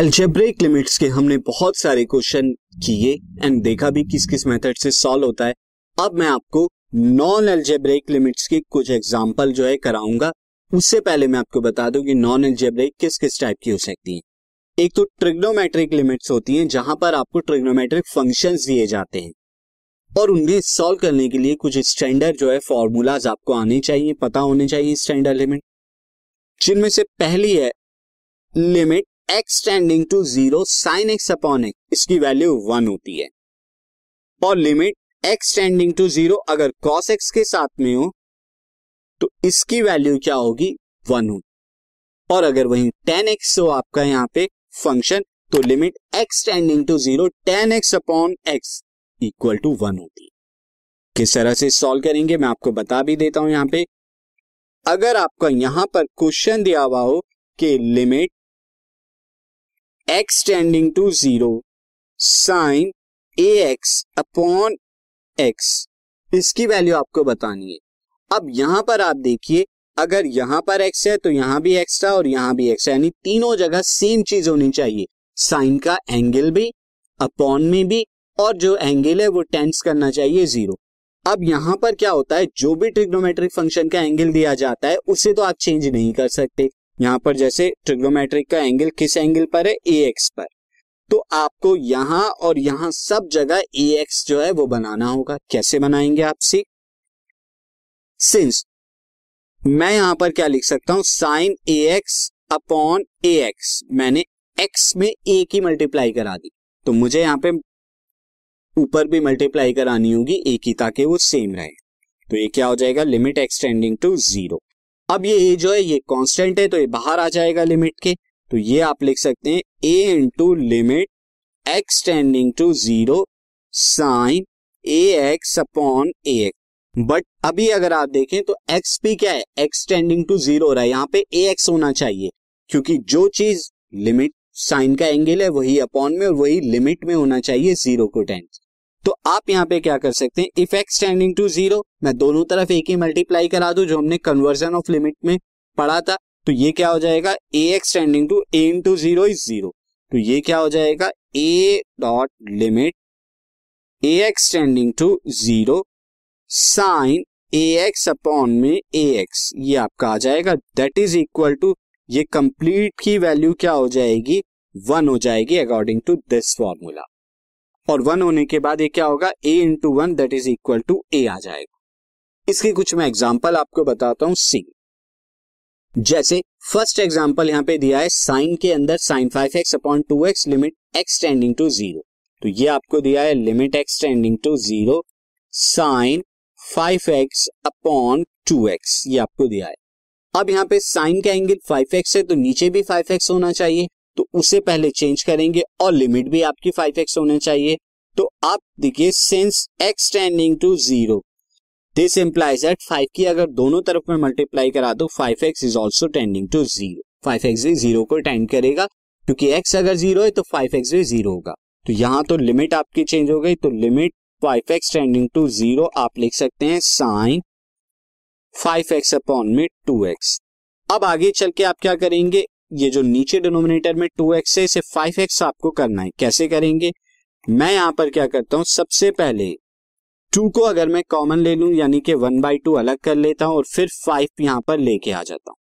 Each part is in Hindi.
एल्जेब्रिक लिमिट्स के हमने बहुत सारे क्वेश्चन किए एंड देखा भी किस किस मेथड से सॉल्व होता है। अब मैं आपको नॉन एल्जेब्रिक लिमिट्स के कुछ एग्जांपल जो है कराऊँगा। उससे पहले मैं आपको बता दूँ कि नॉन एल्जेब्रिक किस किस टाइप की हो सकती है। एक तो ट्रिग्नोमेट्रिक लिमिट्स होती हैं, जहाँ पर आपको ट्रिग्नोमेट्रिक फ़ंक्शंस दिए जाते हैं। और उन्हें सॉल्व करने के लिए कुछ स्टैंडर्ड जो है फॉर्मूलाज आपको आने चाहिए, पता होने चाहिए स्टैंडर्ड लिमिट जिनमें से पहली है limit x tending to zero sine x upon x इसकी वैल्यू वन होती है। और limit x tending to zero अगर कॉस एक्स के साथ में हो तो इसकी वैल्यू क्या होगी? वन होगी। और अगर वही टेन एक्स हो आपका यहाँ पे फ़ंक्शन तो limit x tending to zero tan x upon x equal to one होती है। किस तरह से सॉल्व करेंगे मैं आपको बता भी देता हूँ यहाँ पे। अगर आपका यहाँ पर क्वेश्चन दिया हुआ हो कि limit x tending to zero sine a x upon x इसकी वैल्यू आपको बतानी है। अब यहाँ पर आप देखिए, अगर यहाँ पर एक्स है तो यहाँ भी एक्स था और यहाँ भी एक्स यानी तीनों जगह सेम चीज़ होनी चाहिए। साइन का एंगल भी अपॉन में भी, और जो एंगल है, वो टेंस करना चाहिए ज़ीरो अब यहाँ पर क्या होता है, जो भी ट्रिग्नोमेट्रिक फ़ंक्शन का एंगल दिया जाता है, उसे तो आप चेंज नहीं कर सकते। यहाँ पर जैसे ट्रिग्नोमेट्रिक का एंगल किस एंगल पर है? ए एक्स पर। तो आपको यहाँ और यहाँ सब जगह ए एक्स जो है वो बनाना होगा। कैसे बनाएँगे आप सी सिंस मैं यहाँ पर क्या लिख सकता हूँ? Sine a x upon a x मैंने एक्स में ए की मल्टीप्लाई करा दी। तो मुझे यहाँ पे ऊपर भी मल्टीप्लाई करानी होगी। ए की ताकि वो सेम रहे। तो ये क्या हो जाएगा? लिमिट एक्सटेंडिंग टू ज़ीरो अब ये ए जो है, ये कांस्टेंट है तो ये बाहर आ जाएगा लिमिट के। तो ये आप लिख सकते हैं a into limit x tending to zero sine a x upon a x but अभी अगर आप देखें तो एक्स भी क्या है? एक्स टेंडिंग टू ज़ीरो हो रहा है। यहाँ पे ए एक्स होना चाहिए, क्योंकि जो चीज़ लिमिट साइन का एंगल है, वही अपॉन में और वही लिमिट में होना चाहिए ज़ीरो को टेंड तो आप यहाँ पे क्या कर सकते हैं if x tending to zero मैं दोनों तरफ़ एक ही मल्टीप्लाई करा दू, जो हमने कन्वर्जन ऑफ़ लिमिट में पढ़ा था तो ये क्या हो जाएगा a x tending to a into zero is zero तो ये क्या हो जाएगा a dot limit a x tending to zero sine a x upon में ए एक्स ये आपका आ जाएगा दैट इज़ इक्वल टू ये कंप्लीट की वैल्यू क्या हो जाएगी वन हो जाएगी अकॉर्डिंग टू दिस फॉर्मूला और वन होने के बाद ये क्या होगा? A into one that is equal to a आ जाएगा। इसकी कुछ मैं एग्ज़ाम्पल आपको बताता हूँ सी जैसे फ़र्स्ट एग्ज़ाम्पल यहाँ पे दिया है साइन के अंदर sine five x upon two x limit x tending to zero तो ये आपको दिया है limit x tending to zero sine five x upon two x ये आपको दिया है। अब यहाँ पे साइन का एंगल फाइव एक्स है तो नीचे भी फाइव एक्स होना चाहिए। तो उसे पहले चेंज करेंगे और लिमिट भी आपकी फाइव एक्स होना चाहिए। तो आप देखिए since x tending to zero this implies at five की अगर दोनों तरफ़ में मल्टीप्लाई करा दो five x is also tending to zero five x भी ज़ीरो को टेंड करेगा, क्योंकि एक्स अगर ज़ीरो है तो फाइव एक्स भी ज़ीरो होगा। तो यहाँ तो लिमिट आपकी चेंज हो गई तो limit five x tending to zero आप लिख सकते हैं साइन फाइव एक्स अपॉन में टू एक्स अब आगे चल के आप क्या करेंगे? ये जो नीचे डिनोमिनेटर में टू एक्स है, इसे फाइव एक्स आपको करना है। कैसे करेंगे? मैं यहाँ पर क्या करता हूँ, सबसे पहले टू को अगर मैं कॉमन ले लूँ, यानी कि वन बाई टू अलग कर लेता हूँ और फिर फाइव यहाँ पर लेके आ जाता हूँ।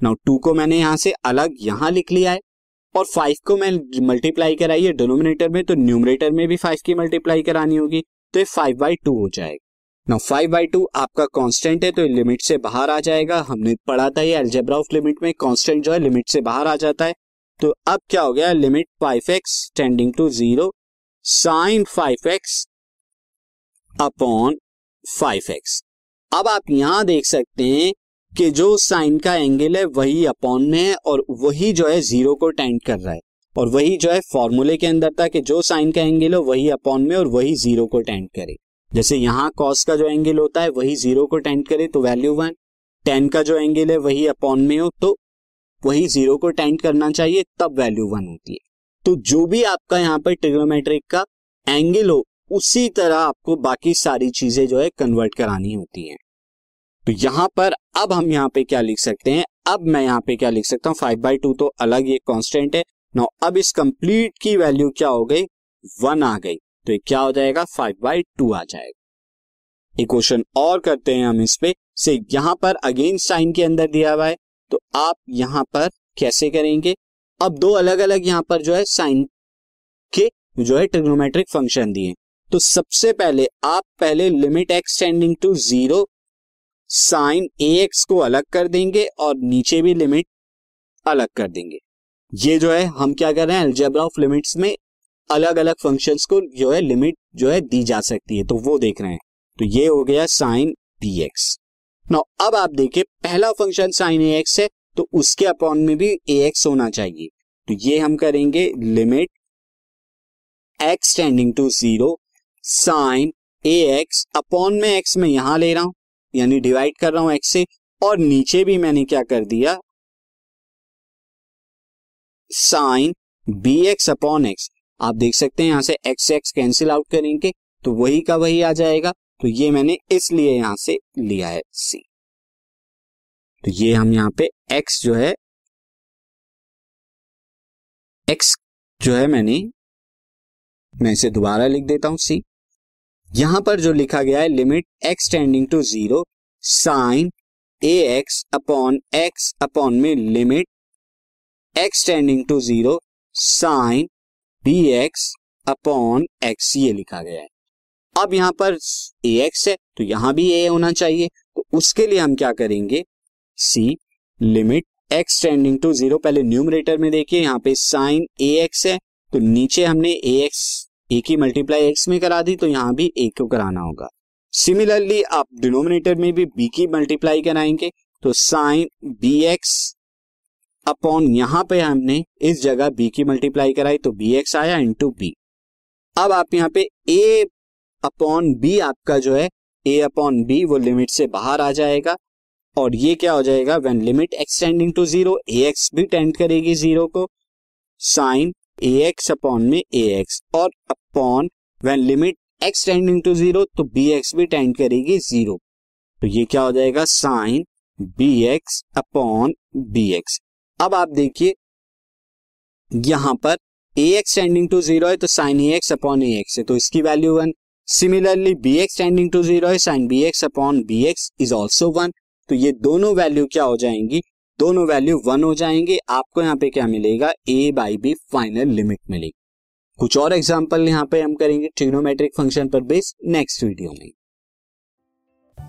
नाउ, टू को मैंने यहाँ से अलग यहाँ लिख लिया है और फाइव को मैं मल्टीप्लाई कराई है डिनोमिनेटर में तो न्यूमरेटर में भी फाइव की मल्टीप्लाई करानी होगी तो ये फाइव बाई टू हो जाएगा। नाउ फाइव बाई टू आपका कांस्टेंट है तो लिमिट से बाहर आ जाएगा। हमने पढ़ा था ये अलजेब्रा ऑफ़ लिमिट में कांस्टेंट जो है लिमिट से बाहर आ जाता है। तो अब क्या हो गया? Limit five x tending to zero sine five x upon five x अब आप यहाँ देख सकते हैं कि जो साइन का एंगल है, वही अपॉन में है और वही जो है ज़ीरो को टेंड कर रहा है। और वही जो है फॉर्मूले के अंदर था कि जो साइन का एंगल हो, वही अपॉन में और वही ज़ीरो को टेंड करे। जैसे यहाँ कॉस का जो एंगल होता है, वही ज़ीरो को टेंट करे तो वैल्यू वन टेन का जो एंगल है, वही अपॉन में हो तो वही ज़ीरो को टेंट करना चाहिए, तब वैल्यू वन होती है। तो जो भी आपका यहाँ पर ट्रिग्नोमेट्रिक का एंगल हो, उसी तरह आपको बाकी सारी चीज़ें जो है कन्वर्ट करानी होती हैं। तो यहाँ पर अब हम यहाँ पे क्या लिख सकते हैं? अब मैं यहाँ पे क्या लिख सकता हूँ? फाइव बाई टू तो अलग ये कॉन्स्टेंट है। नो अब इस कंप्लीट की वैल्यू क्या हो गई? वन आ गई। तो ये क्या हो जाएगा? फाइव बाई टू आ जाएगा। एक क्वेश्चन और करते हैं हम इस पे से यहाँ पर अगेन साइन के अंदर दिया हुआ है। तो आप यहाँ पर कैसे करेंगे? अब दो अलग अलग यहाँ पर जो है साइन के जो है ट्रिग्नोमेट्रिक फ़ंक्शन दिए। तो सबसे पहले आप पहले limit x tending to zero sine a x को अलग कर देंगे और नीचे भी लिमिट अलग कर देंगे। ये जो है हम क्या कर रहे हैं? अल्जेब्रा ऑफ़ लिमिट्स में अलग अलग फ़ंक्शंस को जो है लिमिट जो है दी जा सकती है। तो वो देख रहे हैं। तो ये हो गया साइन डी एक्स नो अब आप देखिए, पहला फ़ंक्शन साइन ए एक्स है तो उसके अपॉन में भी ए एक्स होना चाहिए। तो ये हम करेंगे limit x tending to zero sine a x upon में एक्स में यहाँ ले रहा हूँ, यानी डिवाइड कर रहा हूँ एक्स से, और नीचे भी मैंने क्या कर दिया? Sine b x upon x आप देख सकते हैं यहाँ से एक्स एक्स कैंसिल आउट करेंगे तो वही का वही आ जाएगा। तो ये मैंने इसलिए यहाँ से लिया है सी तो ये हम यहाँ पे एक्स जो है एक्स जो है मैंने, मैं इसे दोबारा लिख देता हूँ सी यहाँ पर जो लिखा गया है limit x tending to zero sine a x upon x upon में limit x tending to zero sine b x upon x ये लिखा गया है। अब यहाँ पर ए एक्स है तो यहाँ भी ए होना चाहिए। तो उसके लिए हम क्या करेंगे? See limit x tending to zero पहले न्यूमरेटर में देखिए, यहाँ पे साइन ए एक्स है तो नीचे हमने ए एक्स ए की मल्टीप्लाई एक्स में करा दी तो यहाँ भी ए को कराना होगा। सिमिलरली आप डिनोमिनेटर में भी बी की मल्टीप्लाई कराएँगे तो साइन बी एक्स अपॉन यहाँ पे हमने इस जगह बी की मल्टीप्लाई कराई तो बी एक्स आया इंटू बी अब आप यहाँ पे ए अपॉन बी आपका जो है ए अपॉन बी वो लिमिट से बाहर आ जाएगा और ये क्या हो जाएगा when limit x tending to zero a x भी टेंड करेगी ज़ीरो को साइन ए एक्स अपॉन में ए एक्स और upon when limit x tending to zero तो बी एक्स भी टेंड करेगी ज़ीरो तो ये क्या हो जाएगा sine b x upon b x अब आप देखिए, यहाँ पर a x tending to zero है तो sine a x upon a x है तो इसकी value one similarly b x tending to zero है sine b x upon b x is also one तो ये दोनों वैल्यू क्या हो जाएँगी? दोनों वैल्यू वन हो जाएँगे। आपको यहाँ पे क्या मिलेगा? A by b final limit मिलेगी। कुछ और एग्ज़ाम्पल यहाँ पे हम करेंगे ट्रिग्नोमेट्रिक फ़ंक्शन पर बेस्ड नेक्स्ट वीडियो में।